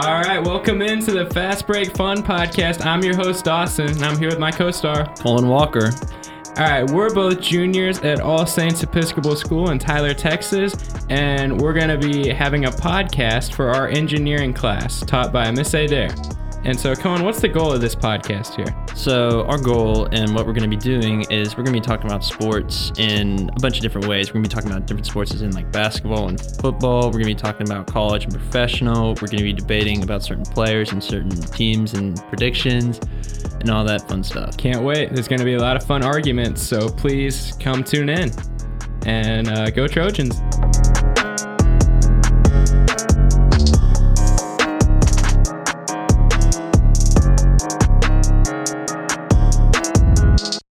right, welcome into the Fast Break Fun podcast. I'm your host Dawson, and I'm here with my co-star Colin Walker. All right, we're both juniors at All Saints Episcopal School in Tyler, Texas, and we're going to be having a podcast for our engineering class taught by Miss Adair. And so, Cohen, what's the goal of this podcast here? So, our goal and what we're going to be doing is we're going to be talking about sports in a bunch of different ways. We're going to be talking about different sports as in like basketball and football. We're going to be talking about college and professional. We're going to be debating about certain players and certain teams and predictions and all that fun stuff. Can't wait. There's going to be a lot of fun arguments, so please come tune in. And uh, go Trojans.